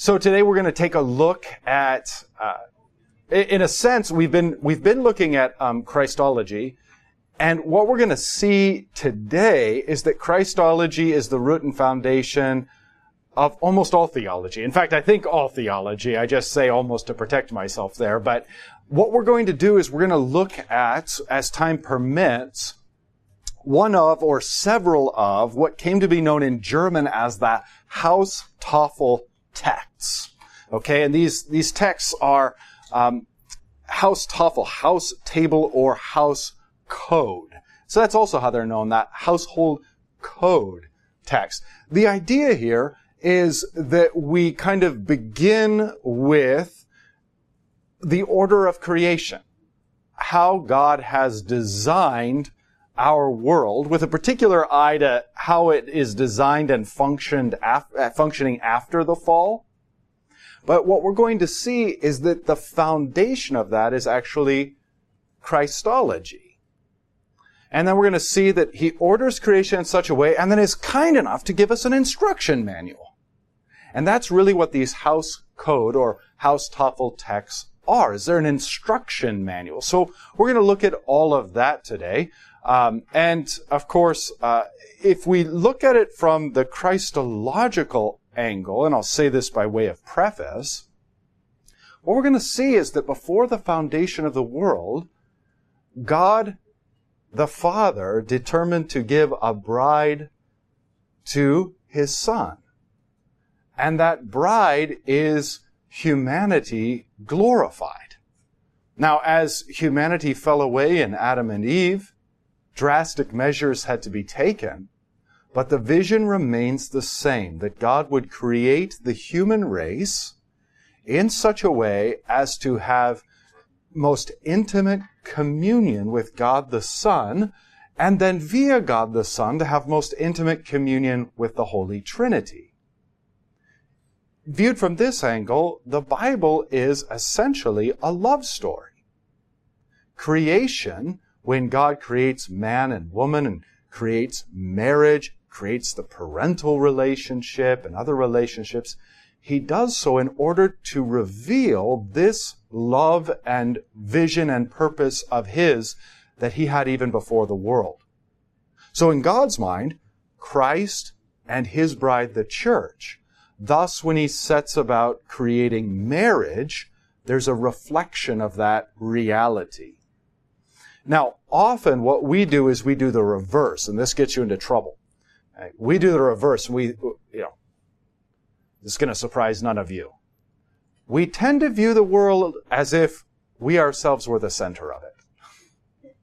So today we're going to take a look at, uh, in a sense, we've been we've been looking at um, Christology, and what we're going to see today is that Christology is the root and foundation of almost all theology. In fact, I think all theology. I just say almost to protect myself there, but what we're going to do is we're going to look at, as time permits, one of or several of what came to be known in German as the Haustafel texts. Okay, and these these texts are um, Haustafel, house table, or house code. So that's also how they're known, that household code text. The idea here is that we kind of begin with the order of creation. How God has designed our world with a particular eye to how it is designed and functioned af- uh, functioning after the fall. But what we're going to see is that the foundation of that is actually Christology. And then we're going to see that he orders creation in such a way and then is kind enough to give us an instruction manual. And that's really what these house code or house Haustafel texts are. Is there an instruction manual? So we're going to look at all of that today. Um, and of course, uh, if we look at it from the Christological angle, and I'll say this by way of preface, what we're going to see is that before the foundation of the world, God the Father determined to give a bride to his Son. And that bride is humanity glorified. Now, as humanity fell away in Adam and Eve, drastic measures had to be taken, but the vision remains the same that God would create the human race in such a way as to have most intimate communion with God the Son, and then via God the Son to have most intimate communion with the Holy Trinity. Viewed from this angle, the Bible is essentially a love story. Creation when God creates man and woman and creates marriage, creates the parental relationship and other relationships, he does so in order to reveal this love and vision and purpose of his that he had even before the world. So in God's mind, Christ and his bride, the church, thus when he sets about creating marriage, there's a reflection of that reality. Now, often what we do is we do the reverse, and this gets you into trouble. We do the reverse. We, you know, this is going to surprise none of you. We tend to view the world as if we ourselves were the center of it.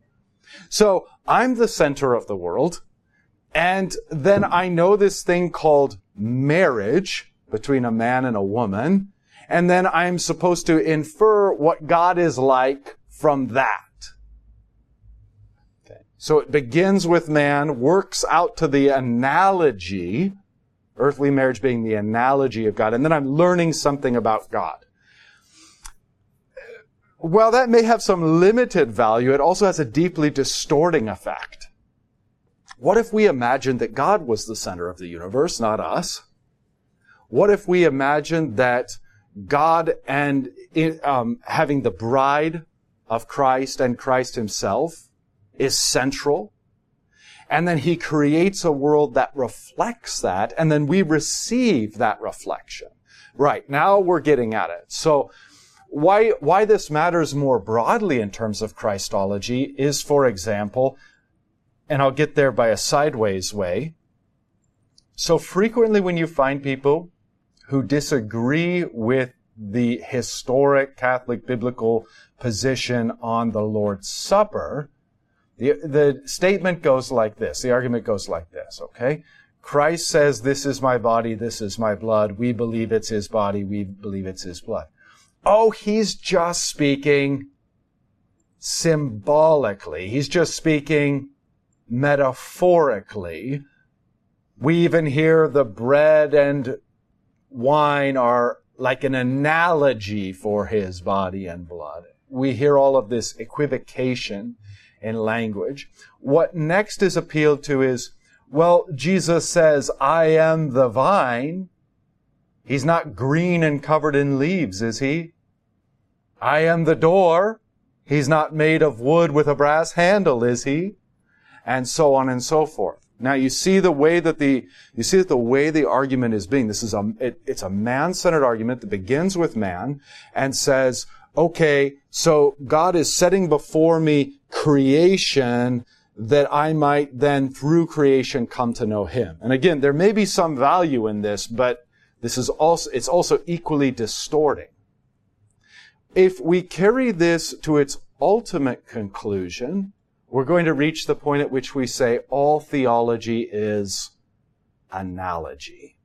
So I'm the center of the world, and then I know this thing called marriage between a man and a woman, and then I'm supposed to infer what God is like from that. So it begins with man, works out to the analogy, earthly marriage being the analogy of God, and then I'm learning something about God. While that may have some limited value, it also has a deeply distorting effect. What if we imagined that God was the center of the universe, not us? What if we imagined that God and um, having the bride of Christ and Christ himself is central. And then he creates a world that reflects that, and then we receive that reflection. Right, now we're getting at it. So, why, why this matters more broadly in terms of Christology is, for example, and I'll get there by a sideways way. So frequently when you find people who disagree with the historic Catholic biblical position on the Lord's Supper, the, the statement goes like this. The argument goes like this, okay? Christ says, this is my body, this is my blood. We believe it's his body, we believe it's his blood. Oh, he's just speaking symbolically. He's just speaking metaphorically. We even hear the bread and wine are like an analogy for his body and blood. We hear all of this equivocation in language. What next is appealed to is, well, Jesus says, I am the vine. He's not green and covered in leaves, is he? I am the door. He's not made of wood with a brass handle, is he? And so on and so forth. Now you see the way that the, you see that the way the argument is being, this is a, it, it's a man-centered argument that begins with man and says, okay, so God is setting before me creation that I might then through creation come to know Him. And again, there may be some value in this, but this is also, it's also equally distorting. If we carry this to its ultimate conclusion, we're going to reach the point at which we say all theology is analogy.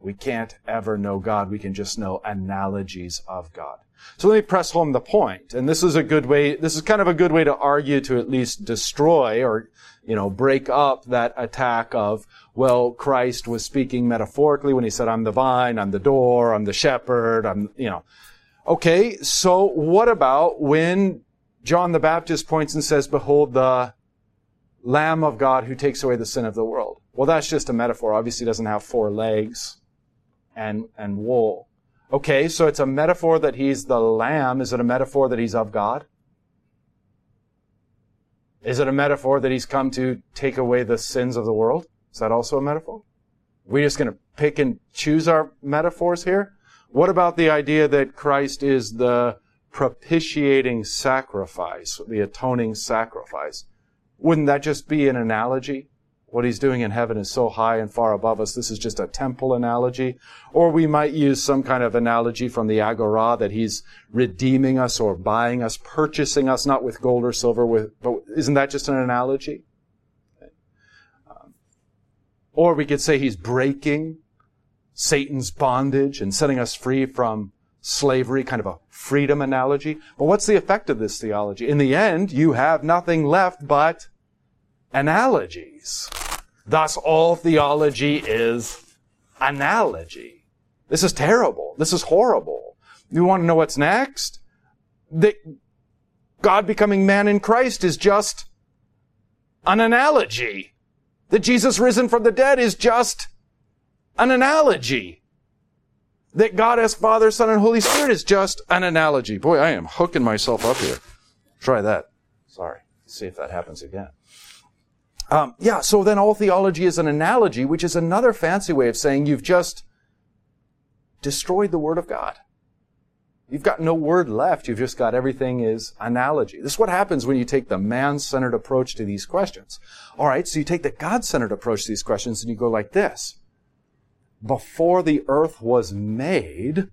We can't ever know God. We can just know analogies of God. So let me press home the point. And this is a good way, this is kind of a good way to argue to at least destroy or, you know, break up that attack of, well, Christ was speaking metaphorically when he said, I'm the vine, I'm the door, I'm the shepherd, I'm, you know. Okay, so what about when John the Baptist points and says, behold the Lamb of God who takes away the sin of the world? Well, that's just a metaphor. Obviously doesn't have four legs and, and wool. Okay, so it's a metaphor that he's the lamb. Is it a metaphor that he's of God? Is it a metaphor that he's come to take away the sins of the world? Is that also a metaphor? We're we just going to pick and choose our metaphors here? What about the idea that Christ is the propitiating sacrifice, the atoning sacrifice? Wouldn't that just be an analogy? What he's doing in heaven is so high and far above us. This is just a temple analogy. Or we might use some kind of analogy from the Agora that he's redeeming us or buying us, purchasing us, not with gold or silver, with, but isn't that just an analogy? Um, or we could say he's breaking Satan's bondage and setting us free from slavery, kind of a freedom analogy. But what's the effect of this theology? In the end, you have nothing left but analogies. Thus, all theology is analogy. This is terrible. This is horrible. You want to know what's next? That God becoming man in Christ is just an analogy. That Jesus risen from the dead is just an analogy. That God as Father, Son, and Holy Spirit is just an analogy. Boy, I am hooking myself up here. Try that. Sorry. See if that happens again. Um, yeah, so then all theology is an analogy, which is another fancy way of saying you've just destroyed the Word of God. You've got no word left. You've just got everything is analogy. This is what happens when you take the man-centered approach to these questions. All right, so you take the God-centered approach to these questions and you go like this. Before the earth was made,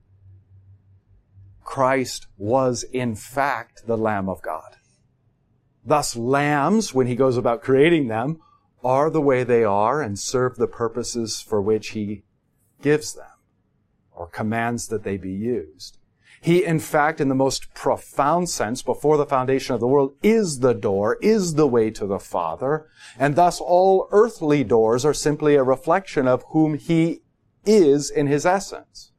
Christ was in fact the Lamb of God. Thus, lambs, when he goes about creating them, are the way they are and serve the purposes for which he gives them or commands that they be used. He, in fact, in the most profound sense, before the foundation of the world, is the door, is the way to the Father, and thus all earthly doors are simply a reflection of whom he is in his essence.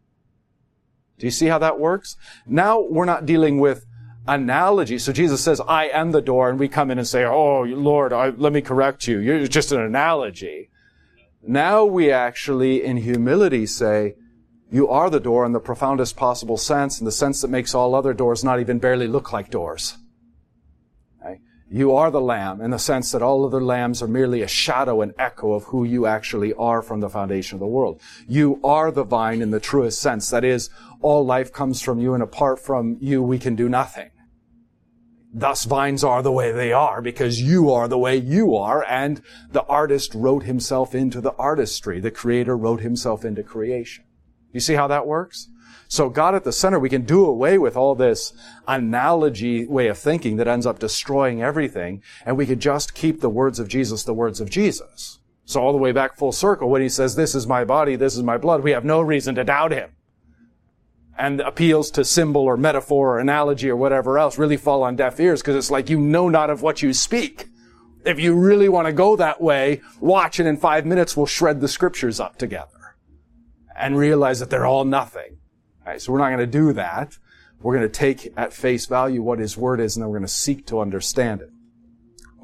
Do you see how that works? Now we're not dealing with analogy. So Jesus says, I am the door, and we come in and say, Oh, Lord, I, let me correct you. You're just an analogy. Now we actually, in humility, say, You are the door in the profoundest possible sense, in the sense that makes all other doors not even barely look like doors. You are the lamb in the sense that all other lambs are merely a shadow and echo of who you actually are from the foundation of the world. You are the vine in the truest sense. That is, all life comes from you and apart from you we can do nothing. Thus vines are the way they are because you are the way you are and the artist wrote himself into the artistry. The creator wrote himself into creation. You see how that works? So God at the center, we can do away with all this analogy way of thinking that ends up destroying everything and we could just keep the words of Jesus the words of Jesus. So all the way back full circle when he says, this is my body, this is my blood, we have no reason to doubt him and appeals to symbol or metaphor or analogy or whatever else really fall on deaf ears because it's like you know not of what you speak. If you really want to go that way, watch and in five minutes we'll shred the scriptures up together and realize that they're all nothing. Right, so we're not going to do that. We're going to take at face value what his word is and then we're going to seek to understand it.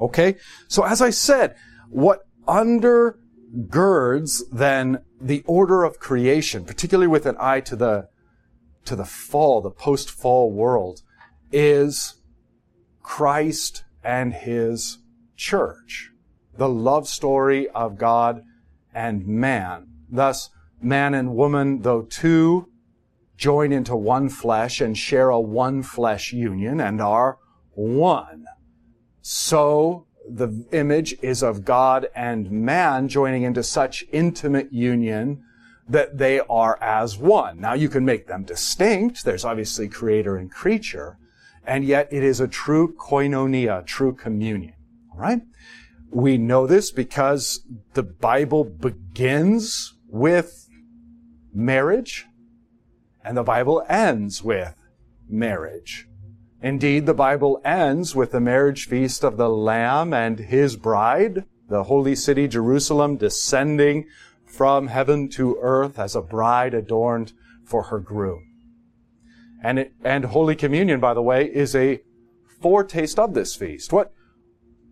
Okay? So as I said, what undergirds then the order of creation, particularly with an eye to the, to the fall, the post-fall world, is Christ and His church. The love story of God and man. Thus, man and woman, though two, join into one flesh and share a one flesh union and are one. So the image is of God and man joining into such intimate union that they are as one. Now you can make them distinct. There's obviously creator and creature, and yet it is a true koinonia, true communion. All right? We know this because the Bible begins with marriage and the Bible ends with marriage. Indeed, the Bible ends with the marriage feast of the Lamb and His bride, the holy city Jerusalem descending from heaven to earth as a bride adorned for her groom. And, it, and Holy Communion, by the way, is a foretaste of this feast. What,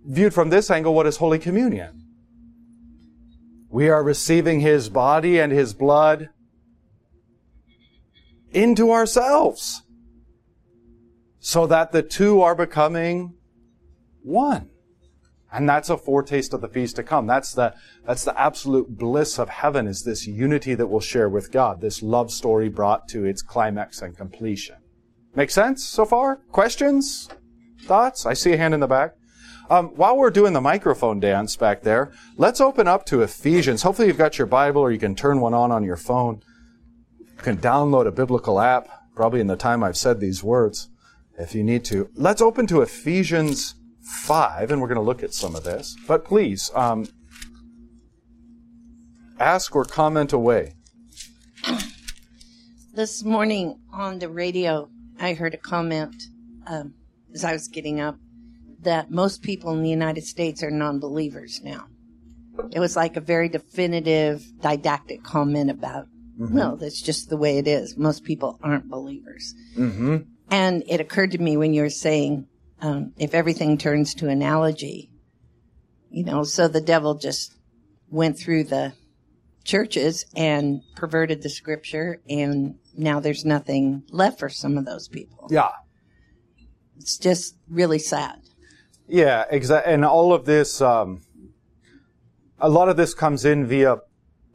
viewed from this angle, what is Holy Communion? We are receiving His body and His blood into ourselves so that the two are becoming one. And that's a foretaste of the feast to come. That's the, that's the absolute bliss of heaven is this unity that we'll share with God, this love story brought to its climax and completion. Make sense so far? Questions? Thoughts? I see a hand in the back. Um, while we're doing the microphone dance back there, let's open up to Ephesians. Hopefully you've got your Bible or you can turn one on on your phone. You can download a biblical app, probably in the time I've said these words if you need to. Let's open to Ephesians 5, and we're going to look at some of this. But please, um, ask or comment away. This morning on the radio, I heard a comment um, as I was getting up that most people in the United States are non believers now. It was like a very definitive, didactic comment about, mm-hmm. well, that's just the way it is. Most people aren't believers. Mm-hmm. And it occurred to me when you were saying, um, if everything turns to analogy, you know, so the devil just went through the churches and perverted the scripture, and now there's nothing left for some of those people. Yeah. It's just really sad. Yeah, exactly. And all of this, um, a lot of this comes in via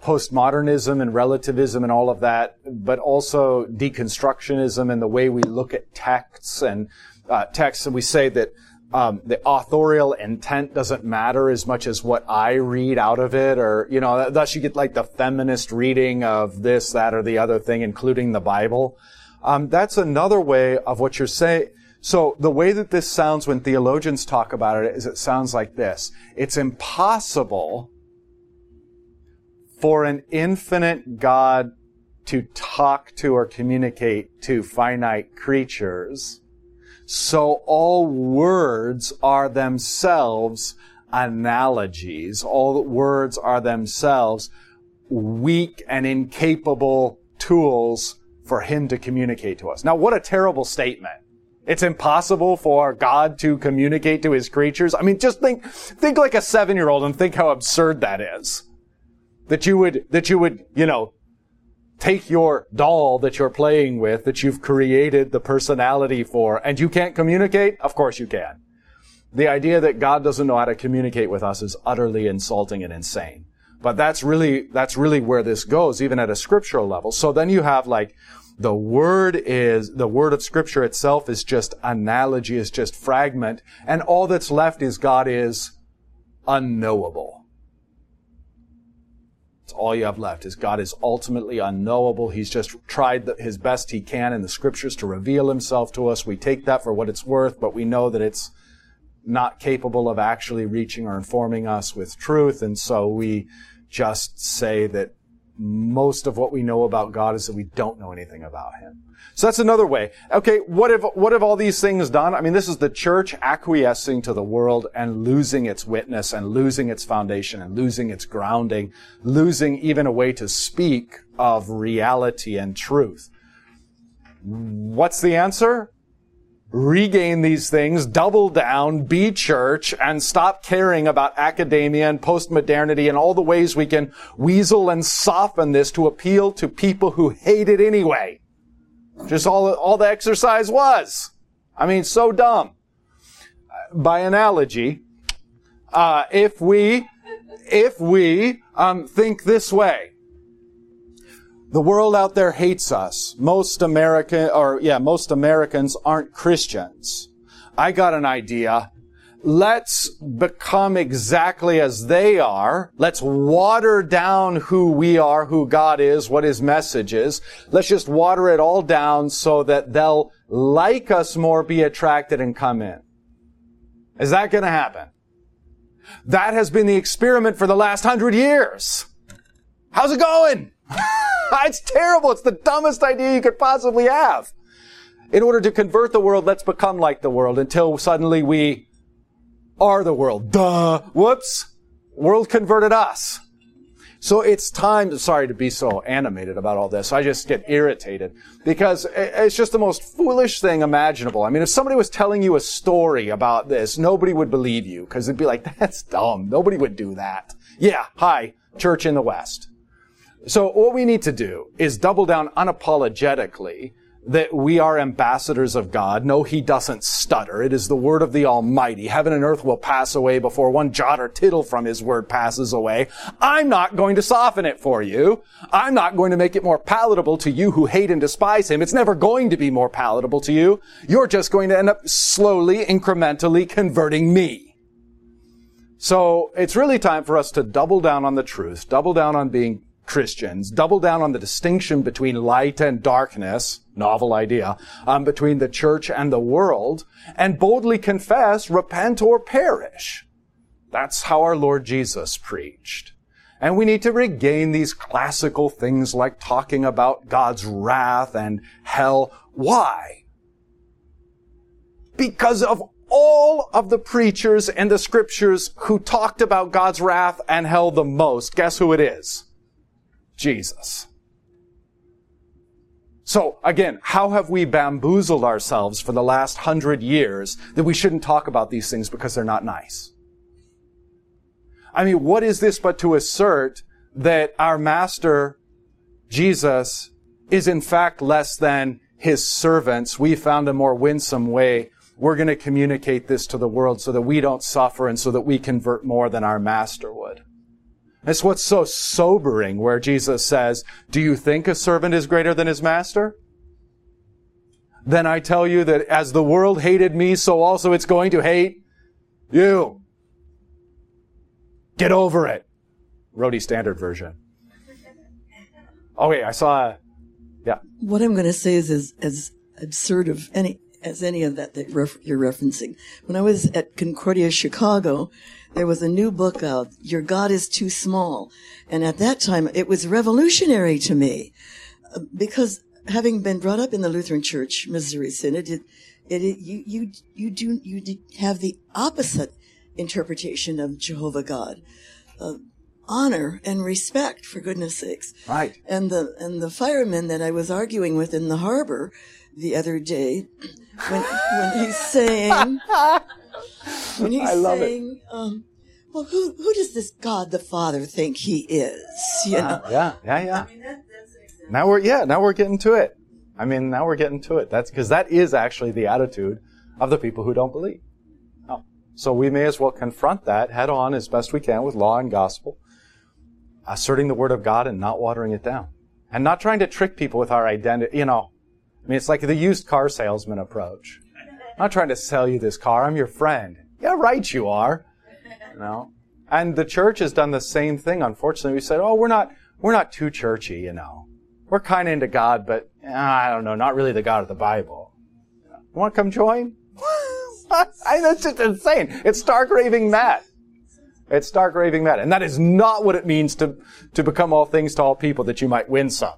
postmodernism and relativism and all of that, but also deconstructionism and the way we look at texts and uh, texts. And we say that um, the authorial intent doesn't matter as much as what I read out of it, or you know, thus you get like the feminist reading of this, that, or the other thing, including the Bible. Um, that's another way of what you're saying. So the way that this sounds when theologians talk about it is it sounds like this. It's impossible for an infinite God to talk to or communicate to finite creatures. So all words are themselves analogies. All words are themselves weak and incapable tools for him to communicate to us. Now, what a terrible statement. It's impossible for God to communicate to his creatures. I mean, just think, think like a seven year old and think how absurd that is that you would, that you would, you know, take your doll that you're playing with, that you've created the personality for, and you can't communicate? Of course you can. The idea that God doesn't know how to communicate with us is utterly insulting and insane. But that's really, that's really where this goes, even at a scriptural level. So then you have like, the word is, the word of scripture itself is just analogy, is just fragment, and all that's left is God is unknowable all you have left is God is ultimately unknowable. He's just tried the, his best he can in the scriptures to reveal himself to us. We take that for what it's worth, but we know that it's not capable of actually reaching or informing us with truth. And so we just say that most of what we know about God is that we don't know anything about him. So that's another way. Okay, what have, what have all these things done? I mean, this is the church acquiescing to the world and losing its witness and losing its foundation and losing its grounding, losing even a way to speak of reality and truth. What's the answer? Regain these things, double down, be church, and stop caring about academia and postmodernity and all the ways we can weasel and soften this to appeal to people who hate it anyway. Just all, all the exercise was. I mean, so dumb. By analogy, uh, if we, if we um, think this way, the world out there hates us. Most American, or yeah, most Americans aren't Christians. I got an idea. Let's become exactly as they are. Let's water down who we are, who God is, what His message is. Let's just water it all down so that they'll like us more, be attracted, and come in. Is that going to happen? That has been the experiment for the last hundred years. How's it going? it's terrible. It's the dumbest idea you could possibly have. In order to convert the world, let's become like the world until suddenly we are the world. Duh. Whoops. World converted us. So it's time, sorry to be so animated about all this. I just get irritated because it's just the most foolish thing imaginable. I mean, if somebody was telling you a story about this, nobody would believe you because it'd be like, that's dumb. Nobody would do that. Yeah. Hi. Church in the West. So what we need to do is double down unapologetically that we are ambassadors of God. No, he doesn't stutter. It is the word of the Almighty. Heaven and earth will pass away before one jot or tittle from his word passes away. I'm not going to soften it for you. I'm not going to make it more palatable to you who hate and despise him. It's never going to be more palatable to you. You're just going to end up slowly, incrementally converting me. So it's really time for us to double down on the truth, double down on being Christians double down on the distinction between light and darkness, novel idea, um, between the church and the world, and boldly confess, repent or perish. That's how our Lord Jesus preached. And we need to regain these classical things like talking about God's wrath and hell. Why? Because of all of the preachers in the scriptures who talked about God's wrath and hell the most, guess who it is? Jesus. So again, how have we bamboozled ourselves for the last hundred years that we shouldn't talk about these things because they're not nice? I mean, what is this but to assert that our master, Jesus, is in fact less than his servants? We found a more winsome way. We're going to communicate this to the world so that we don't suffer and so that we convert more than our master would. That's what's so sobering where Jesus says, do you think a servant is greater than his master? Then I tell you that as the world hated me, so also it's going to hate you. Get over it. Rhodey Standard Version. Oh wait, I saw, a, yeah. What I'm going to say is as, as absurd of any, as any of that that ref- you're referencing. When I was at Concordia, Chicago, there was a new book out, Your God is Too Small. And at that time, it was revolutionary to me because having been brought up in the Lutheran Church, Missouri Synod, it, it, it you, you, you do, you have the opposite interpretation of Jehovah God. Uh, honor and respect for goodness sakes. Right. And the, and the fireman that I was arguing with in the harbor the other day, when, when he's saying, when he's saying, um, well, who, who does this God the Father think he is? You know? Uh, yeah, yeah, yeah. I mean, that, now we're, yeah, now we're getting to it. I mean, now we're getting to it. That's because that is actually the attitude of the people who don't believe. Oh. So we may as well confront that head on as best we can with law and gospel, asserting the word of God and not watering it down. And not trying to trick people with our identity. You know, I mean, it's like the used car salesman approach. I'm not trying to sell you this car. I'm your friend. Yeah, right, you are. You know? And the church has done the same thing. Unfortunately, we said, oh, we're not, we're not too churchy, you know. We're kind of into God, but uh, I don't know, not really the God of the Bible. You, want to come join? I, that's just insane. It's stark raving mad. It's stark raving mad. And that is not what it means to, to become all things to all people that you might win some.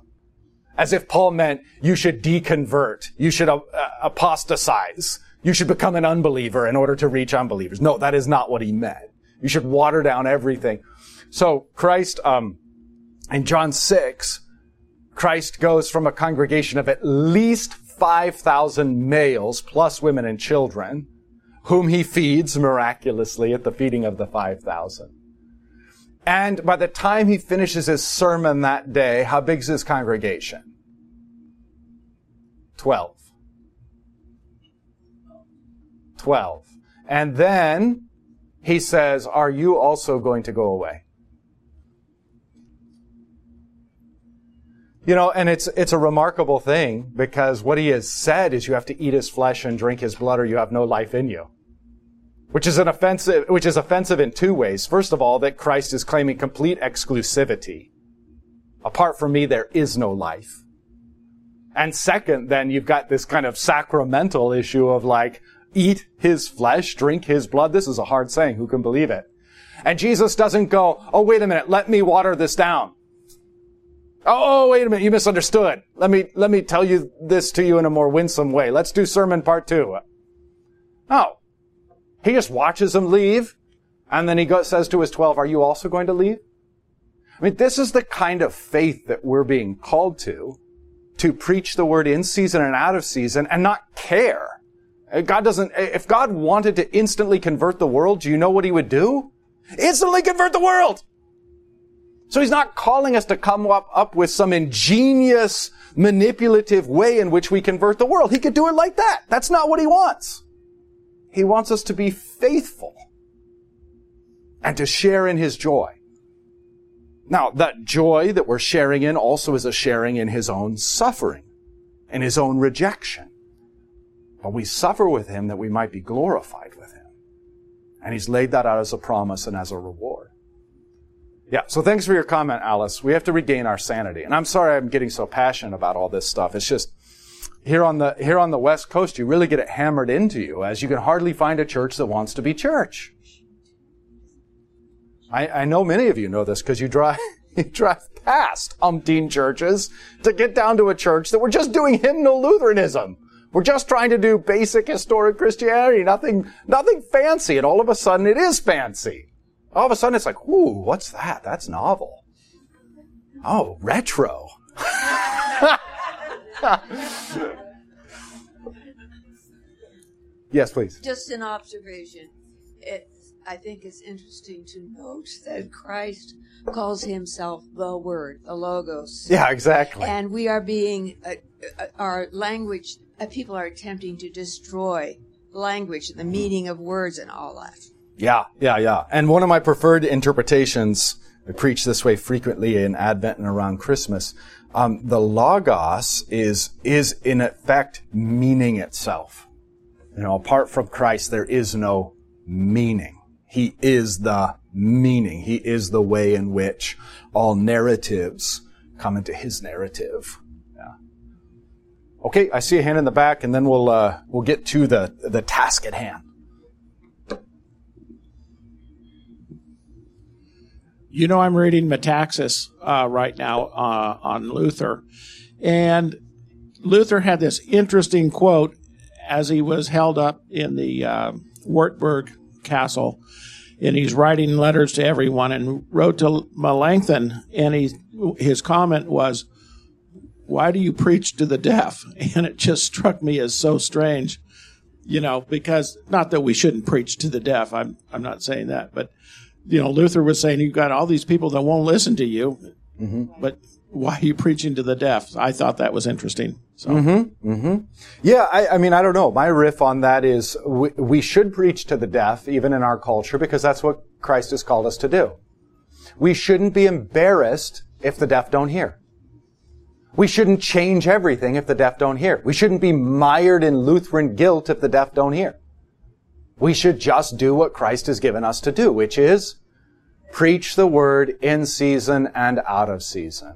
As if Paul meant you should deconvert, you should uh, apostatize, you should become an unbeliever in order to reach unbelievers. No, that is not what he meant. You should water down everything. So Christ, um, in John 6, Christ goes from a congregation of at least 5,000 males plus women and children whom he feeds miraculously at the feeding of the 5,000. And by the time he finishes his sermon that day, how big's his congregation? 12. 12. And then he says, Are you also going to go away? You know, and it's, it's a remarkable thing because what he has said is you have to eat his flesh and drink his blood or you have no life in you. Which is an offensive, which is offensive in two ways. First of all, that Christ is claiming complete exclusivity. Apart from me, there is no life. And second, then you've got this kind of sacramental issue of like, eat his flesh, drink his blood. This is a hard saying. Who can believe it? And Jesus doesn't go, oh, wait a minute, let me water this down. Oh, oh, wait a minute, you misunderstood. Let me, let me tell you this to you in a more winsome way. Let's do sermon part two. No. He just watches them leave, and then he goes, says to his twelve, are you also going to leave? I mean, this is the kind of faith that we're being called to, to preach the word in season and out of season and not care. Uh, God doesn't, uh, if God wanted to instantly convert the world, do you know what he would do? Instantly convert the world! So he's not calling us to come up, up with some ingenious, manipulative way in which we convert the world. He could do it like that. That's not what he wants. He wants us to be faithful and to share in his joy. Now, that joy that we're sharing in also is a sharing in his own suffering and his own rejection. But we suffer with him that we might be glorified with him. And he's laid that out as a promise and as a reward. Yeah, so thanks for your comment, Alice. We have to regain our sanity. And I'm sorry I'm getting so passionate about all this stuff. It's just, here on the, here on the West Coast, you really get it hammered into you as you can hardly find a church that wants to be church. I, I know many of you know this because you drive, you drive past umpteen churches to get down to a church that we're just doing hymnal Lutheranism. We're just trying to do basic historic Christianity, nothing, nothing fancy, and all of a sudden it is fancy. All of a sudden it's like, ooh, what's that? That's novel. Oh, retro. yes, please. Just an observation. It, I think it's interesting to note that Christ calls himself the Word, the Logos. Yeah, exactly. And we are being, uh, uh, our language, people are attempting to destroy language, and the meaning of words, and all that. Yeah, yeah, yeah. And one of my preferred interpretations, I preach this way frequently in Advent and around Christmas. Um, the logos is is in effect meaning itself. You know, apart from Christ, there is no meaning. He is the meaning. He is the way in which all narratives come into His narrative. Okay, I see a hand in the back, and then we'll uh, we'll get to the the task at hand. You know, I'm reading Metaxas uh, right now uh, on Luther, and Luther had this interesting quote as he was held up in the uh, Wartburg Castle, and he's writing letters to everyone, and wrote to Melanchthon, and he his comment was, "Why do you preach to the deaf?" And it just struck me as so strange, you know, because not that we shouldn't preach to the deaf. I'm I'm not saying that, but you know, Luther was saying you've got all these people that won't listen to you, mm-hmm. but why are you preaching to the deaf? I thought that was interesting. So. Mm-hmm. Mm-hmm. Yeah, I, I, mean, I don't know. My riff on that is we, we should preach to the deaf, even in our culture, because that's what Christ has called us to do. We shouldn't be embarrassed if the deaf don't hear. We shouldn't change everything if the deaf don't hear. We shouldn't be mired in Lutheran guilt if the deaf don't hear. We should just do what Christ has given us to do, which is preach the word in season and out of season.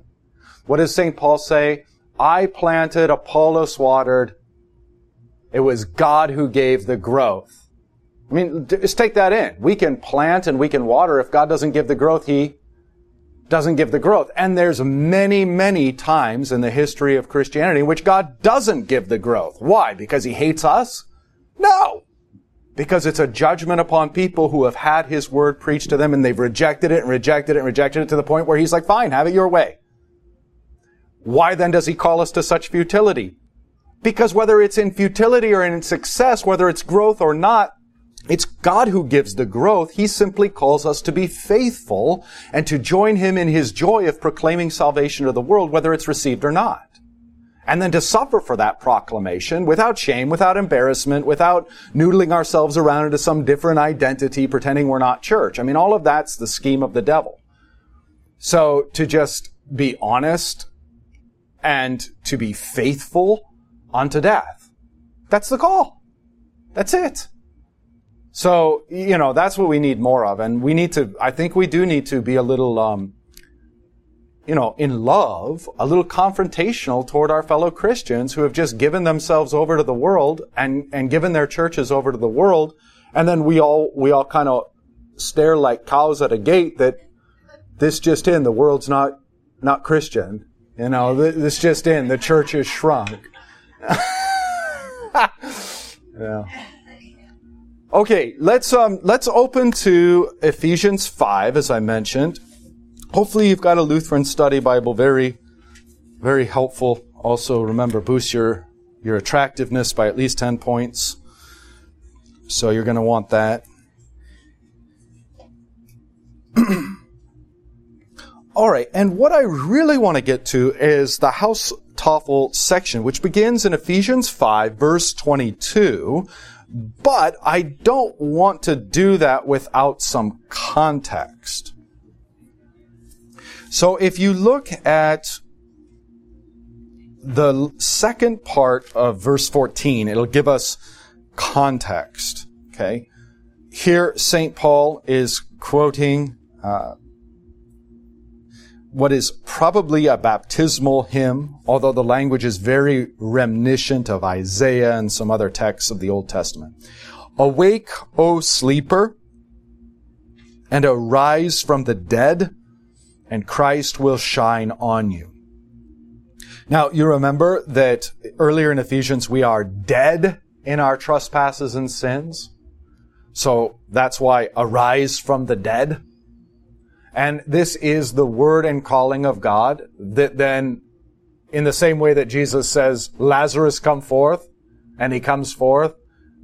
What does St. Paul say? I planted, Apollos watered. It was God who gave the growth. I mean, just take that in. We can plant and we can water. If God doesn't give the growth, He doesn't give the growth. And there's many, many times in the history of Christianity in which God doesn't give the growth. Why? Because He hates us? No because it's a judgment upon people who have had his word preached to them and they've rejected it and rejected it and rejected it to the point where he's like, fine, have it your way. Why then does he call us to such futility? Because whether it's in futility or in success, whether it's growth or not, it's God who gives the growth. He simply calls us to be faithful and to join Him in His joy of proclaiming salvation to the world, whether it's received or not. And then to suffer for that proclamation without shame, without embarrassment, without noodling ourselves around into some different identity, pretending we're not church. I mean, all of that's the scheme of the devil. So to just be honest and to be faithful unto death. That's the call. That's it. So, you know, that's what we need more of. And we need to, I think we do need to be a little, um, you know, in love, a little confrontational toward our fellow Christians who have just given themselves over to the world and, and given their churches over to the world. And then we all, we all kind of stare like cows at a gate that this just in, the world's not, not Christian. You know, this just in, the church is shrunk. yeah. Okay, let's um let's open to Ephesians 5 as I mentioned. Hopefully you've got a Lutheran study Bible very very helpful. Also remember boost your your attractiveness by at least 10 points. So you're going to want that. All right, and what I really want to get to is the house Haustafel section, which begins in Ephesians 5, verse 22. But I don't want to do that without some context. So if you look at the second part of verse 14, it'll give us context. Okay. Here, St. Paul is quoting uh, what is probably a baptismal hymn, although the language is very reminiscent of Isaiah and some other texts of the Old Testament. Awake, O sleeper, and arise from the dead, and Christ will shine on you. Now, you remember that earlier in Ephesians, we are dead in our trespasses and sins. So that's why arise from the dead and this is the word and calling of God that then, in the same way that Jesus says, Lazarus come forth, and he comes forth,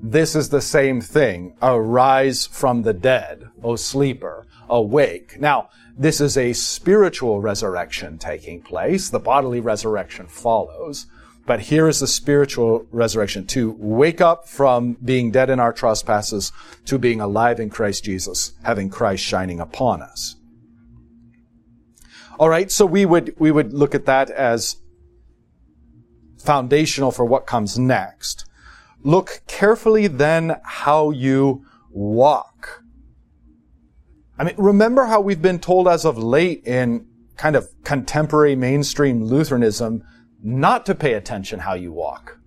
this is the same thing. Arise from the dead, O sleeper, awake. Now, this is a spiritual resurrection taking place. The bodily resurrection follows. But here is the spiritual resurrection to wake up from being dead in our trespasses to being alive in Christ Jesus, having Christ shining upon us. All right, so we would we would look at that as foundational for what comes next. Look carefully then how you walk. I mean, remember how we've been told as of late in kind of contemporary mainstream Lutheranism not to pay attention how you walk.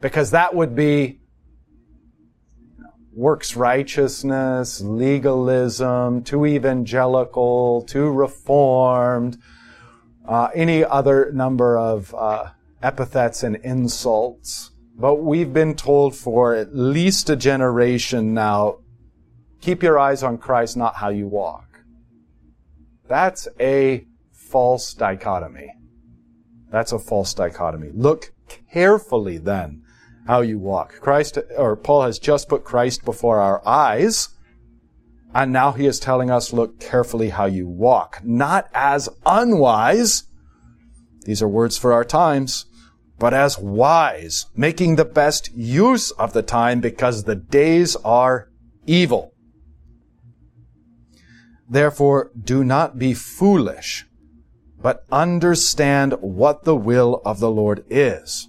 Because that would be works righteousness, legalism, too evangelical, too reformed, uh, any other number of uh, epithets and insults. But we've been told for at least a generation now, keep your eyes on Christ, not how you walk. That's a false dichotomy. That's a false dichotomy. Look carefully then how you walk. Christ, or Paul has just put Christ before our eyes, and now he is telling us, look carefully how you walk. Not as unwise, these are words for our times, but as wise, making the best use of the time because the days are evil. Therefore, do not be foolish, but understand what the will of the Lord is.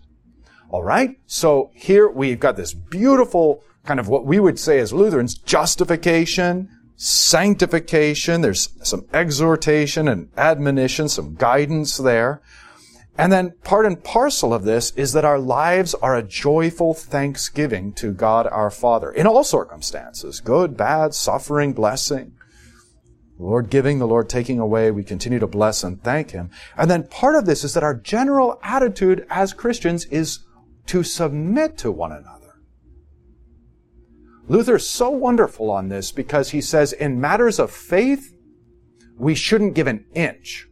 All right? So here we've got this beautiful kind of what we would say as Lutherans, justification, sanctification. There's some exhortation and admonition, some guidance there. And then part and parcel of this is that our lives are a joyful thanksgiving to God our Father in all circumstances, good, bad, suffering, blessing. The Lord giving, the Lord taking away, we continue to bless and thank Him. And then part of this is that our general attitude as Christians is to submit to one another. Luther's so wonderful on this because he says in matters of faith, we shouldn't give an inch.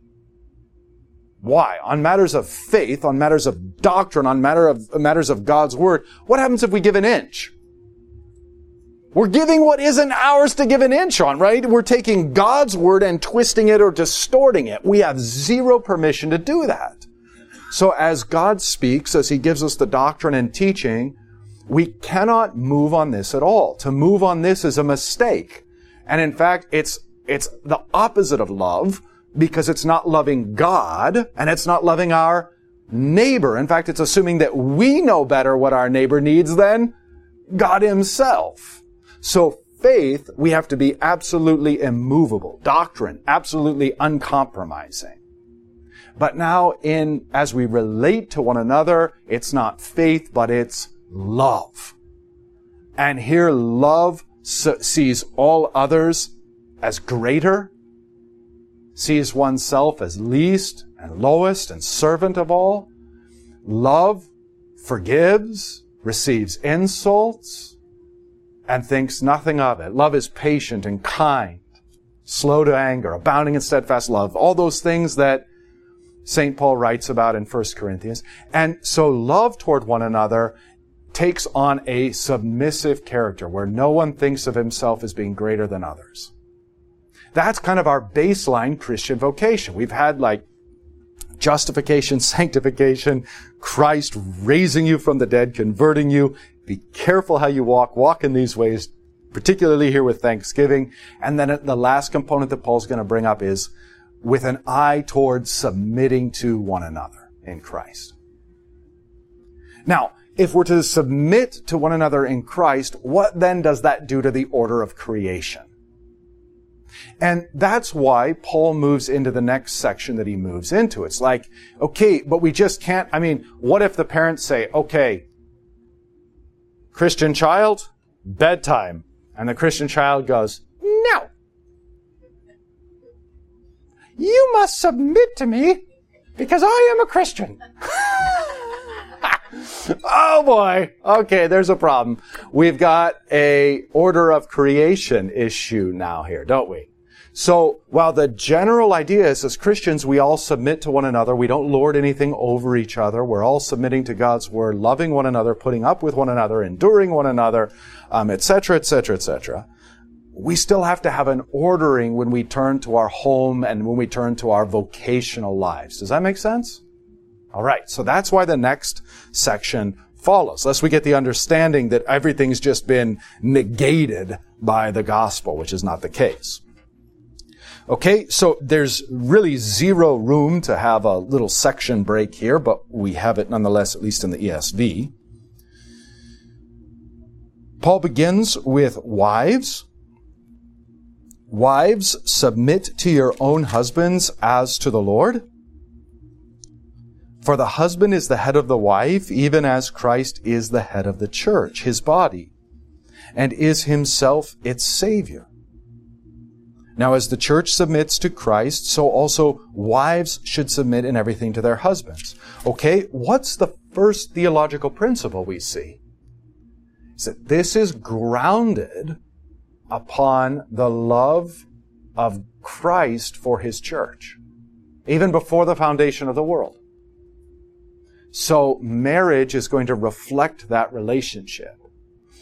Why? On matters of faith, on matters of doctrine, on matter of, matters of God's Word, what happens if we give an inch? We're giving what isn't ours to give an inch on, right? We're taking God's Word and twisting it or distorting it. We have zero permission to do that. So as God speaks, as He gives us the doctrine and teaching, we cannot move on this at all. To move on this is a mistake. And in fact, it's, it's the opposite of love because it's not loving God and it's not loving our neighbor. In fact, it's assuming that we know better what our neighbor needs than God himself. So faith, we have to be absolutely immovable. Doctrine, absolutely uncompromising. But now in, as we relate to one another, it's not faith, but it's love. And here love sees all others as greater sees oneself as least and lowest and servant of all. Love forgives, receives insults, and thinks nothing of it. Love is patient and kind, slow to anger, abounding in steadfast love. All those things that St. Paul writes about in 1 Corinthians. And so love toward one another takes on a submissive character where no one thinks of himself as being greater than others. That's kind of our baseline Christian vocation. We've had like justification, sanctification, Christ raising you from the dead, converting you. Be careful how you walk. Walk in these ways, particularly here with Thanksgiving. And then the last component that Paul's going to bring up is with an eye towards submitting to one another in Christ. Now, if we're to submit to one another in Christ, what then does that do to the order of creation? And that's why Paul moves into the next section that he moves into. It's like, okay, but we just can't, I mean, what if the parents say, okay, Christian child, bedtime. And the Christian child goes, no. You must submit to me because I am a Christian. oh boy. Okay, there's a problem. We've got a order of creation issue now here, don't we? So while the general idea is as Christians, we all submit to one another. We don't lord anything over each other. We're all submitting to God's word, loving one another, putting up with one another, enduring one another, etc., etc., etc. We still have to have an ordering when we turn to our home and when we turn to our vocational lives. Does that make sense? All right. So that's why the next section follows, lest we get the understanding that everything's just been negated by the gospel, which is not the case. Okay, so there's really zero room to have a little section break here, but we have it nonetheless, at least in the ESV. Paul begins with wives. Wives, submit to your own husbands as to the Lord. For the husband is the head of the wife, even as Christ is the head of the church, his body, and is himself its savior. Now, as the church submits to Christ, so also wives should submit in everything to their husbands. Okay, what's the first theological principle we see? Is that this is grounded upon the love of Christ for his church, even before the foundation of the world. So marriage is going to reflect that relationship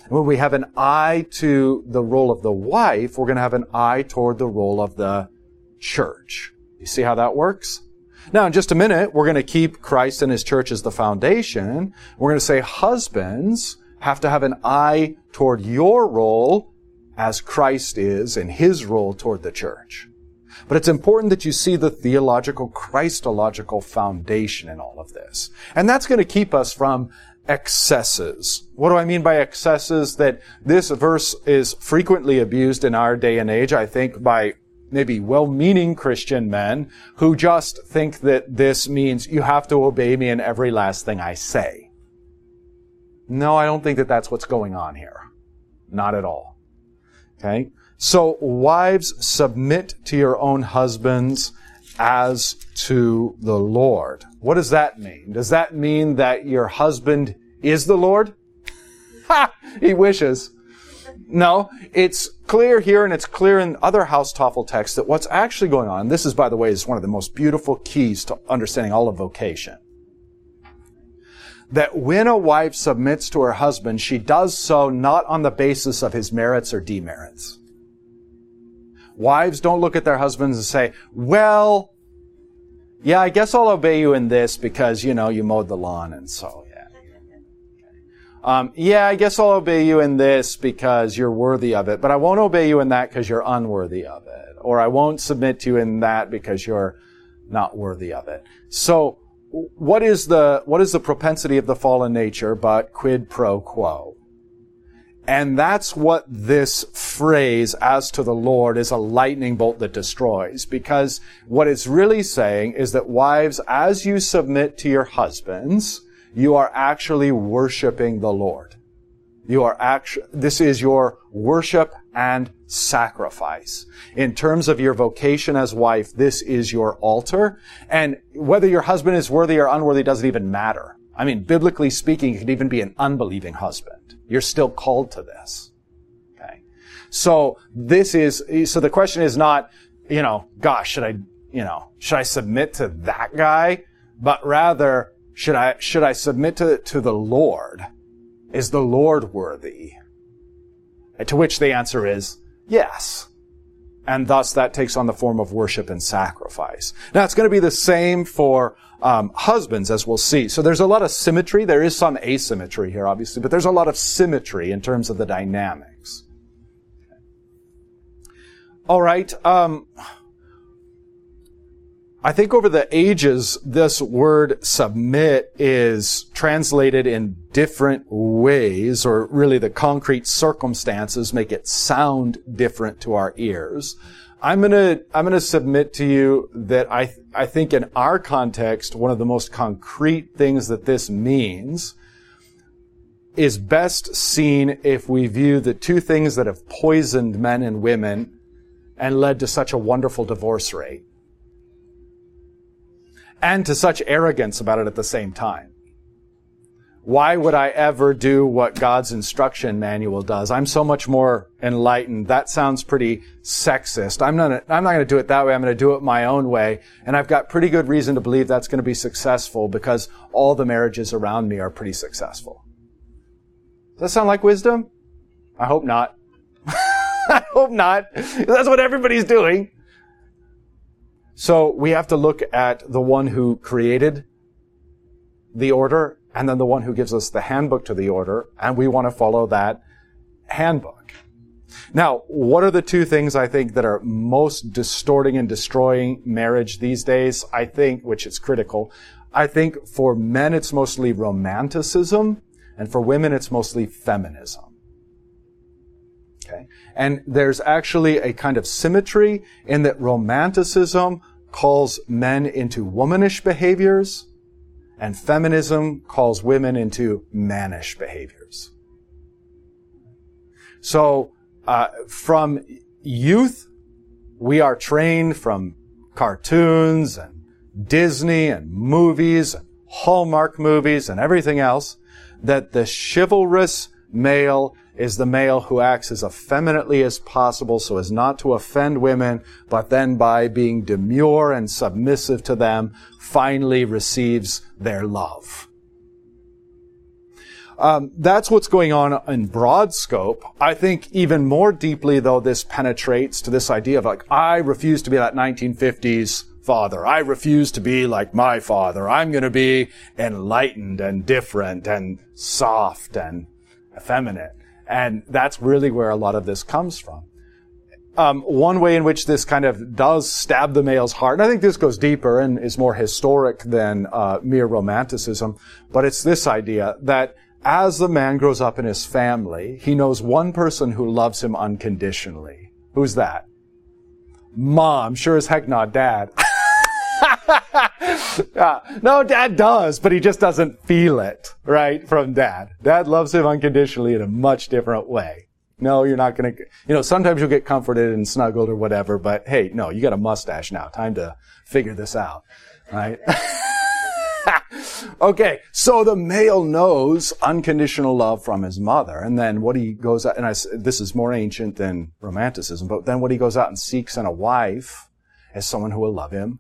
when we have an eye to the role of the wife, we're going to have an eye toward the role of the church. You see how that works? Now, in just a minute, we're going to keep Christ and His church as the foundation. We're going to say husbands have to have an eye toward your role as Christ is in His role toward the church. But it's important that you see the theological, Christological foundation in all of this. And that's going to keep us from excesses. What do I mean by excesses? That this verse is frequently abused in our day and age, I think, by maybe well-meaning Christian men who just think that this means you have to obey me in every last thing I say. No, I don't think that that's what's going on here. Not at all. Okay? So, wives, submit to your own husbands as to the Lord. What does that mean? Does that mean that your husband is the Lord? Ha! He wishes. No, it's clear here and it's clear in other Haustafel texts that what's actually going on, this is, by the way, is one of the most beautiful keys to understanding all of vocation. That when a wife submits to her husband, she does so not on the basis of his merits or demerits. Wives don't look at their husbands and say, well, yeah, I guess I'll obey you in this because, you know, you mowed the lawn and so, yeah. Um, yeah, I guess I'll obey you in this because you're worthy of it, but I won't obey you in that because you're unworthy of it. Or I won't submit to you in that because you're not worthy of it. So, what is the, what is the propensity of the fallen nature but quid pro quo? And that's what this phrase, as to the Lord, is a lightning bolt that destroys. Because what it's really saying is that wives, as you submit to your husbands, you are actually worshiping the Lord. You are actually, this is your worship and sacrifice. In terms of your vocation as wife, this is your altar. And whether your husband is worthy or unworthy doesn't even matter. I mean, biblically speaking, you could even be an unbelieving husband. You're still called to this. Okay. So this is, so the question is not, you know, gosh, should I, you know, should I submit to that guy? But rather, should I, should I submit to, to the Lord? Is the Lord worthy? To which the answer is yes. And thus that takes on the form of worship and sacrifice. Now it's going to be the same for um, husbands, as we'll see. So there's a lot of symmetry. There is some asymmetry here, obviously, but there's a lot of symmetry in terms of the dynamics. All right. Um, I think over the ages, this word submit is translated in different ways, or really the concrete circumstances make it sound different to our ears. I'm gonna, I'm gonna submit to you that I, I think in our context, one of the most concrete things that this means is best seen if we view the two things that have poisoned men and women and led to such a wonderful divorce rate. And to such arrogance about it at the same time. Why would I ever do what God's instruction manual does? I'm so much more enlightened. That sounds pretty sexist. I'm not, I'm not going to do it that way. I'm going to do it my own way. And I've got pretty good reason to believe that's going to be successful because all the marriages around me are pretty successful. Does that sound like wisdom? I hope not. I hope not. That's what everybody's doing. So we have to look at the one who created the order and then the one who gives us the handbook to the order, and we want to follow that handbook. Now, what are the two things I think that are most distorting and destroying marriage these days? I think, which is critical, I think for men it's mostly romanticism, and for women it's mostly feminism. Okay? And there's actually a kind of symmetry in that romanticism calls men into womanish behaviors, and feminism calls women into mannish behaviors. So, uh, from youth, we are trained from cartoons and Disney and movies and Hallmark movies and everything else that the chivalrous male is the male who acts as effeminately as possible so as not to offend women, but then by being demure and submissive to them, finally receives their love. Um, that's what's going on in broad scope. I think even more deeply, though, this penetrates to this idea of like, I refuse to be that 1950s father. I refuse to be like my father. I'm going to be enlightened and different and soft and effeminate. And that's really where a lot of this comes from. Um, one way in which this kind of does stab the male's heart, and I think this goes deeper and is more historic than uh, mere romanticism, but it's this idea that as the man grows up in his family, he knows one person who loves him unconditionally. Who's that? mom. Sure as heck not dad. yeah. No, dad does, but he just doesn't feel it, right, from dad. Dad loves him unconditionally in a much different way. No, you're not gonna, you know, sometimes you'll get comforted and snuggled or whatever, but hey, no, you got a mustache now. Time to figure this out, right? okay, so the male knows unconditional love from his mother, and then what he goes out, and I, this is more ancient than romanticism, but then what he goes out and seeks in a wife is someone who will love him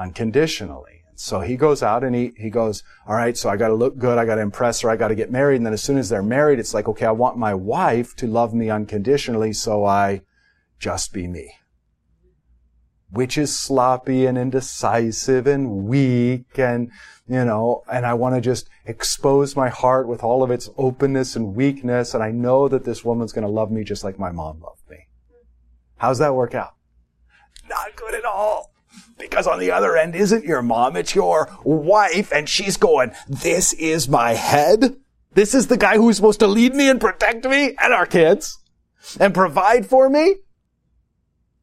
unconditionally. So he goes out and he, he goes, all right, so I got to look good. I got to impress her. I got to get married. And then as soon as they're married, it's like, okay, I want my wife to love me unconditionally. So I just be me which is sloppy and indecisive and weak and, you know, and I want to just expose my heart with all of its openness and weakness. And I know that this woman's going to love me just like my mom loved me. How's that work out? Not good at all. Because on the other end isn't your mom, it's your wife, and she's going, this is my head. This is the guy who's supposed to lead me and protect me and our kids and provide for me.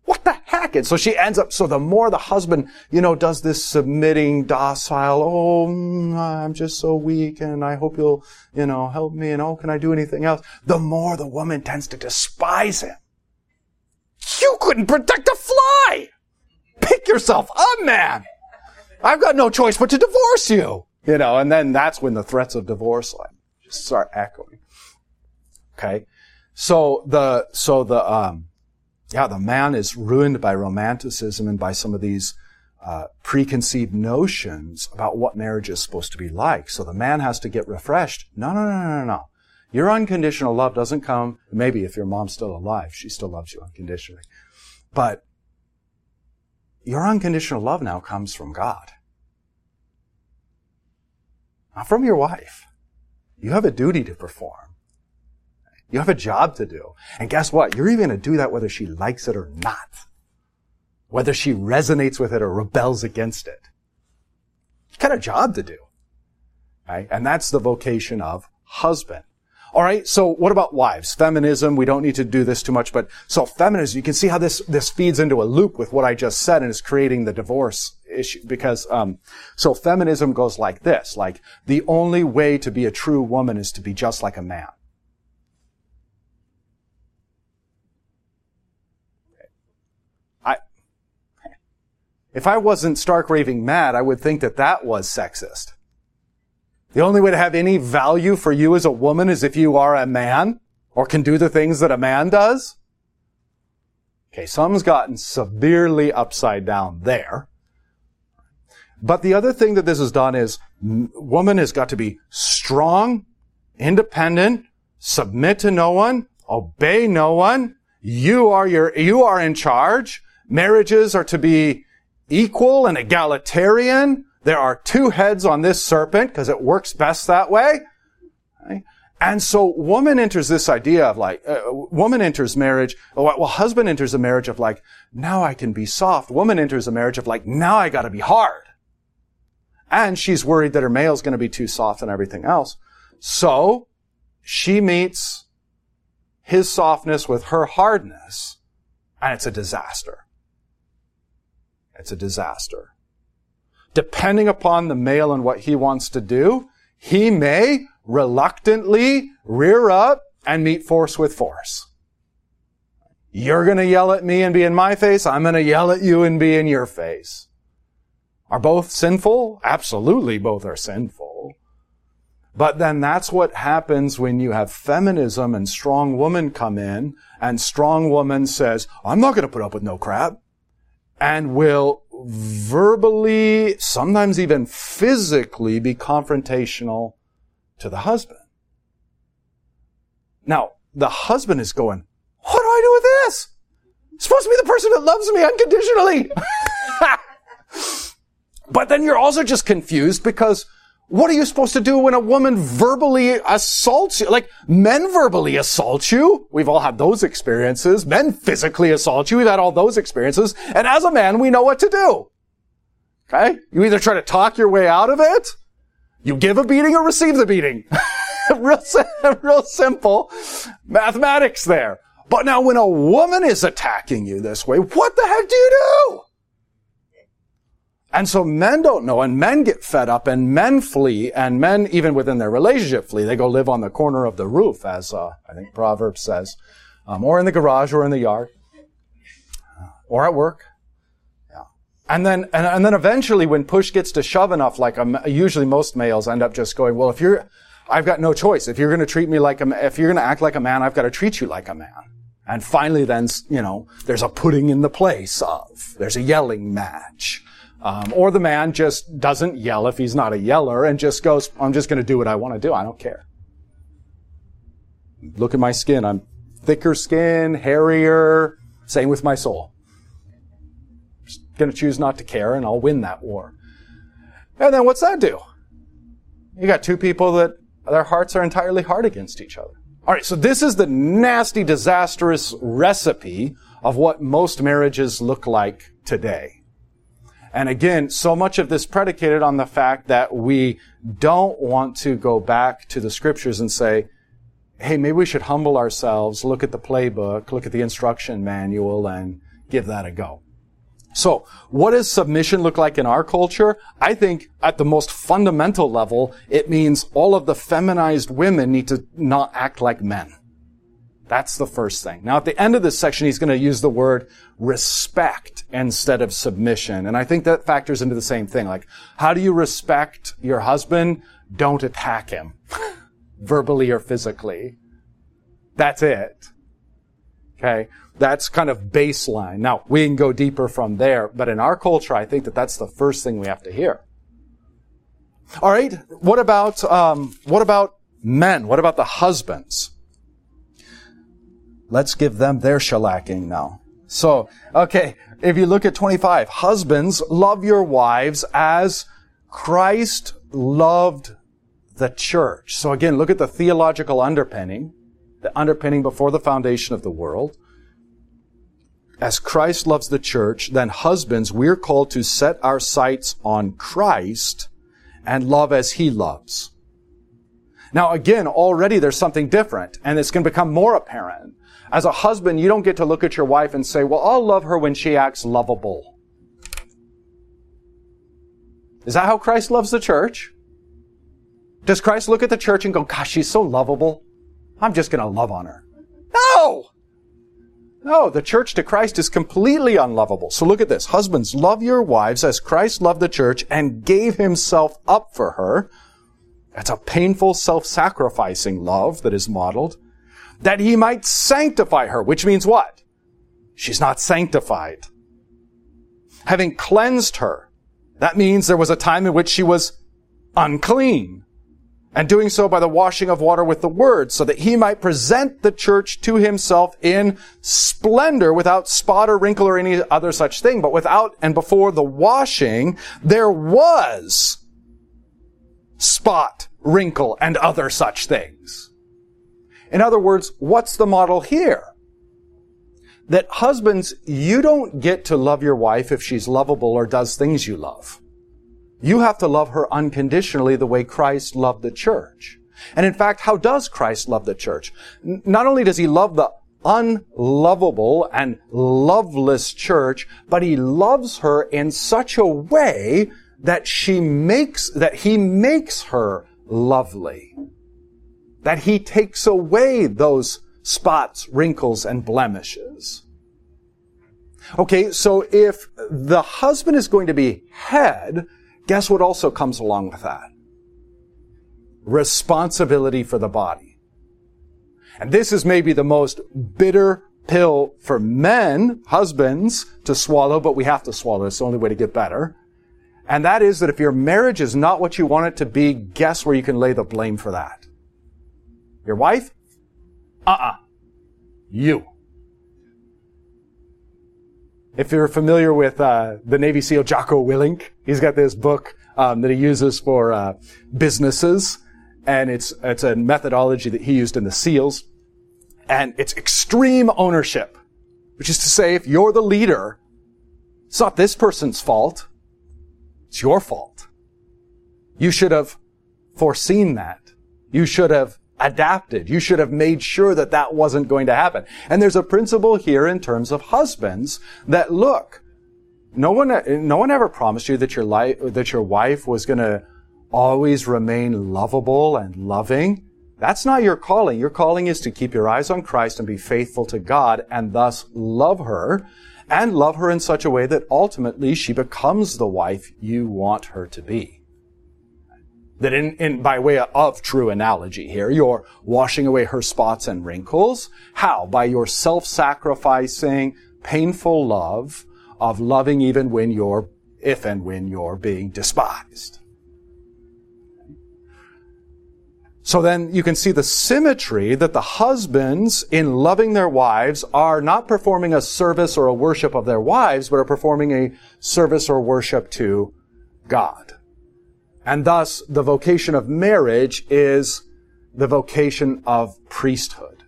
What the heck? And so she ends up, so the more the husband, you know, does this submitting, docile, oh, mm, I'm just so weak and I hope you'll, you know, help me and oh, can I do anything else? The more the woman tends to despise him. You couldn't protect a fly! Pick yourself up, man! I've got no choice but to divorce you! You know, and then that's when the threats of divorce like just start echoing. Okay? So the, so the, um, yeah, the man is ruined by romanticism and by some of these uh, preconceived notions about what marriage is supposed to be like. So the man has to get refreshed. No, no, no, no, no. Your unconditional love doesn't come, maybe if your mom's still alive, she still loves you unconditionally. But your unconditional love now comes from God. Not from your wife. You have a duty to perform. You have a job to do. And guess what? You're even going to do that whether she likes it or not. Whether she resonates with it or rebels against it. You got a job to do. Right? And that's the vocation of husband. All right. So what about wives? Feminism. We don't need to do this too much, but so feminism, you can see how this, this feeds into a loop with what I just said and is creating the divorce issue because, um, so feminism goes like this, like the only way to be a true woman is to be just like a man. If I wasn't stark raving mad, I would think that that was sexist. The only way to have any value for you as a woman is if you are a man or can do the things that a man does. Okay, some's gotten severely upside down there. But the other thing that this has done is woman has got to be strong, independent, submit to no one, obey no one. You are your, you are in charge. Marriages are to be equal and egalitarian. There are two heads on this serpent because it works best that way. And so woman enters this idea of like, uh, woman enters marriage, well, husband enters a marriage of like, now I can be soft. Woman enters a marriage of like, now I gotta be hard. And she's worried that her male's gonna be too soft and everything else. So, she meets his softness with her hardness, and it's a disaster. It's a disaster. Depending upon the male and what he wants to do, he may reluctantly rear up and meet force with force. You're going to yell at me and be in my face. I'm going to yell at you and be in your face. Are both sinful? Absolutely, both are sinful. But then that's what happens when you have feminism and strong woman come in and strong woman says, I'm not going to put up with no crap and will verbally, sometimes even physically be confrontational to the husband. Now, the husband is going, what do I do with this? I'm supposed to be the person that loves me unconditionally. but then you're also just confused because what are you supposed to do when a woman verbally assaults you? Like, men verbally assault you. We've all had those experiences. Men physically assault you. We've had all those experiences. And as a man, we know what to do. Okay? You either try to talk your way out of it, you give a beating or receive the beating. real, real simple mathematics there. But now when a woman is attacking you this way, what the heck do you do? And so men don't know and men get fed up and men flee and men, even within their relationship, flee. They go live on the corner of the roof, as uh, I think Proverbs says, um, or in the garage or in the yard or at work. Yeah. And then, and, and then eventually when push gets to shove enough, like um, usually most males end up just going, well, if you're, I've got no choice. If you're going to treat me like a, if you're going to act like a man, I've got to treat you like a man. And finally then, you know, there's a putting in the place of, there's a yelling match. Um, or the man just doesn't yell if he's not a yeller and just goes, I'm just going to do what I want to do. I don't care. Look at my skin. I'm thicker skin, hairier. Same with my soul. Just going to choose not to care and I'll win that war. And then what's that do? You got two people that their hearts are entirely hard against each other. All right, so this is the nasty, disastrous recipe of what most marriages look like today. And again, so much of this predicated on the fact that we don't want to go back to the scriptures and say, hey, maybe we should humble ourselves, look at the playbook, look at the instruction manual, and give that a go. So, what does submission look like in our culture? I think at the most fundamental level, it means all of the feminized women need to not act like men. That's the first thing. Now, at the end of this section, he's going to use the word respect instead of submission. And I think that factors into the same thing. Like, how do you respect your husband? Don't attack him, verbally or physically. That's it. Okay. That's kind of baseline. Now, we can go deeper from there, but in our culture, I think that that's the first thing we have to hear. All right. What about, um, what about men? What about the husbands? Let's give them their shellacking now. So, okay, if you look at 25, husbands, love your wives as Christ loved the church. So again, look at the theological underpinning, the underpinning before the foundation of the world. As Christ loves the church, then husbands, we're called to set our sights on Christ and love as he loves. Now again, already there's something different, and it's going to become more apparent. As a husband, you don't get to look at your wife and say, well, I'll love her when she acts lovable. Is that how Christ loves the church? Does Christ look at the church and go, gosh, she's so lovable. I'm just going to love on her. No! No, the church to Christ is completely unlovable. So look at this. Husbands, love your wives as Christ loved the church and gave himself up for her. That's a painful self-sacrificing love that is modeled that he might sanctify her, which means what? She's not sanctified. Having cleansed her, that means there was a time in which she was unclean. And doing so by the washing of water with the word, so that he might present the church to himself in splendor without spot or wrinkle or any other such thing. But without and before the washing, there was spot, wrinkle, and other such things. In other words, what's the model here? That husbands, you don't get to love your wife if she's lovable or does things you love. You have to love her unconditionally the way Christ loved the church. And in fact, how does Christ love the church? Not only does he love the unlovable and loveless church, but he loves her in such a way that she makes, that he makes her lovely that he takes away those spots, wrinkles, and blemishes. Okay, so if the husband is going to be head, guess what also comes along with that? Responsibility for the body. And this is maybe the most bitter pill for men, husbands, to swallow, but we have to swallow. It's the only way to get better. And that is that if your marriage is not what you want it to be, guess where you can lay the blame for that? Your wife? Uh-uh. You. If you're familiar with uh, the Navy SEAL Jocko Willink, he's got this book um, that he uses for uh, businesses, and it's it's a methodology that he used in the SEALs, and it's extreme ownership, which is to say, if you're the leader, it's not this person's fault; it's your fault. You should have foreseen that. You should have adapted. You should have made sure that that wasn't going to happen. And there's a principle here in terms of husbands that look, no one, no one ever promised you that your life, that your wife was going to always remain lovable and loving. That's not your calling. Your calling is to keep your eyes on Christ and be faithful to God and thus love her and love her in such a way that ultimately she becomes the wife you want her to be. That in, in, by way of true analogy here, you're washing away her spots and wrinkles. How? By your self-sacrificing, painful love of loving even when you're, if and when you're being despised. So then you can see the symmetry that the husbands in loving their wives are not performing a service or a worship of their wives, but are performing a service or worship to God. And thus the vocation of marriage is the vocation of priesthood.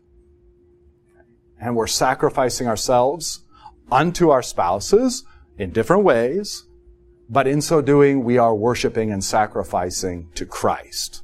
And we're sacrificing ourselves unto our spouses in different ways, but in so doing we are worshiping and sacrificing to Christ.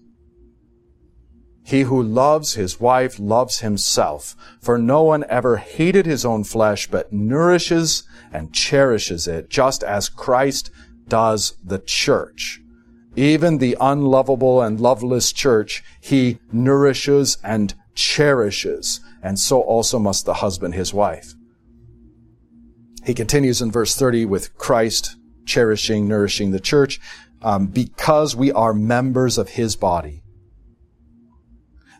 He who loves his wife loves himself, for no one ever hated his own flesh, but nourishes and cherishes it, just as Christ does the church. Even the unlovable and loveless church, he nourishes and cherishes, and so also must the husband his wife. He continues in verse 30 with Christ cherishing, nourishing the church, um, because we are members of his body.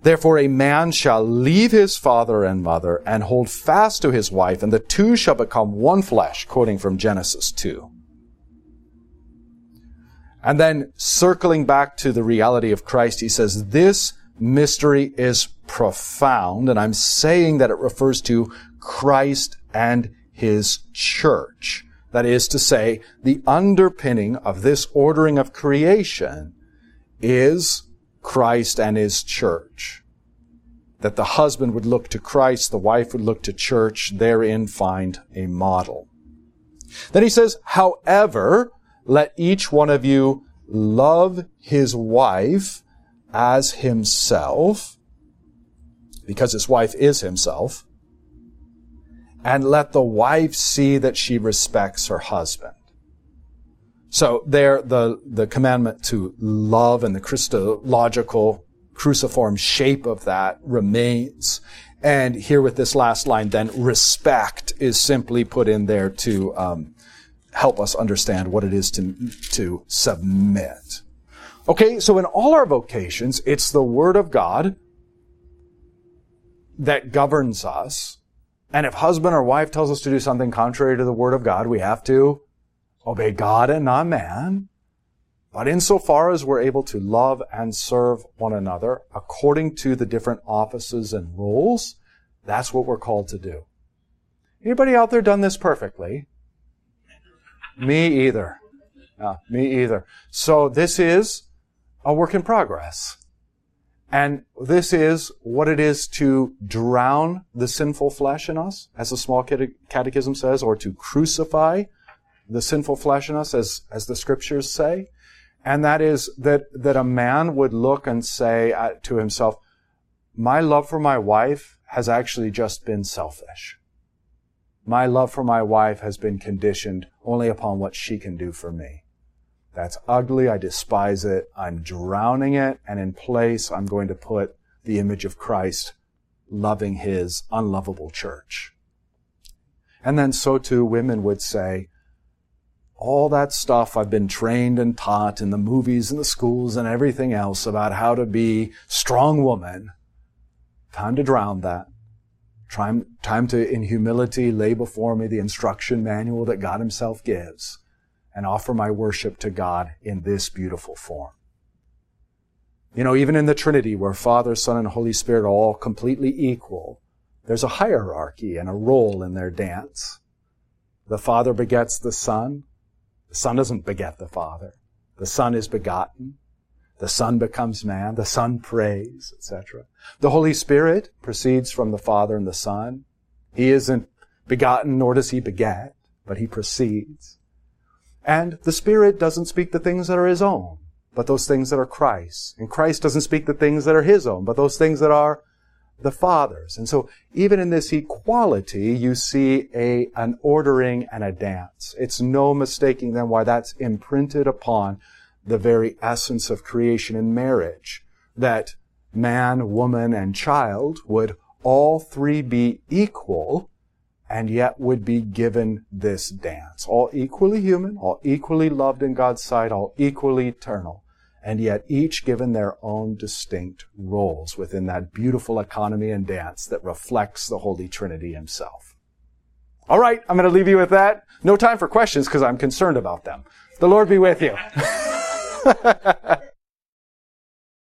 Therefore a man shall leave his father and mother and hold fast to his wife, and the two shall become one flesh, quoting from Genesis 2. And then circling back to the reality of Christ, he says, this mystery is profound, and I'm saying that it refers to Christ and his church. That is to say, the underpinning of this ordering of creation is Christ and his church. That the husband would look to Christ, the wife would look to church, therein find a model. Then he says, however, let each one of you love his wife as himself, because his wife is himself, and let the wife see that she respects her husband. So there, the, the commandment to love and the Christological cruciform shape of that remains. And here with this last line, then respect is simply put in there to um, help us understand what it is to, to submit. Okay, so in all our vocations, it's the Word of God that governs us. And if husband or wife tells us to do something contrary to the Word of God, we have to obey God and not man. But insofar as we're able to love and serve one another according to the different offices and roles, that's what we're called to do. Anybody out there done this perfectly? Me either. Uh, me either. So this is a work in progress. And this is what it is to drown the sinful flesh in us, as the small catechism says, or to crucify the sinful flesh in us, as, as the scriptures say. And that is that, that a man would look and say uh, to himself, my love for my wife has actually just been selfish. My love for my wife has been conditioned only upon what she can do for me. That's ugly. I despise it. I'm drowning it. And in place, I'm going to put the image of Christ loving his unlovable church. And then so too women would say, all that stuff I've been trained and taught in the movies and the schools and everything else about how to be strong woman. Time to drown that. Time, time to, in humility, lay before me the instruction manual that God himself gives and offer my worship to God in this beautiful form. You know, even in the Trinity, where Father, Son, and Holy Spirit are all completely equal, there's a hierarchy and a role in their dance. The Father begets the Son. The Son doesn't beget the Father. The Son is begotten. The Son becomes man. The Son prays, etc. The Holy Spirit proceeds from the Father and the Son. He isn't begotten, nor does he beget, but he proceeds. And the Spirit doesn't speak the things that are his own, but those things that are Christ's. And Christ doesn't speak the things that are his own, but those things that are the Father's. And so even in this equality, you see a, an ordering and a dance. It's no mistaking then why that's imprinted upon the very essence of creation and marriage. That man, woman, and child would all three be equal and yet would be given this dance. All equally human, all equally loved in God's sight, all equally eternal, and yet each given their own distinct roles within that beautiful economy and dance that reflects the Holy Trinity Himself. All right, I'm going to leave you with that. No time for questions because I'm concerned about them. The Lord be with you.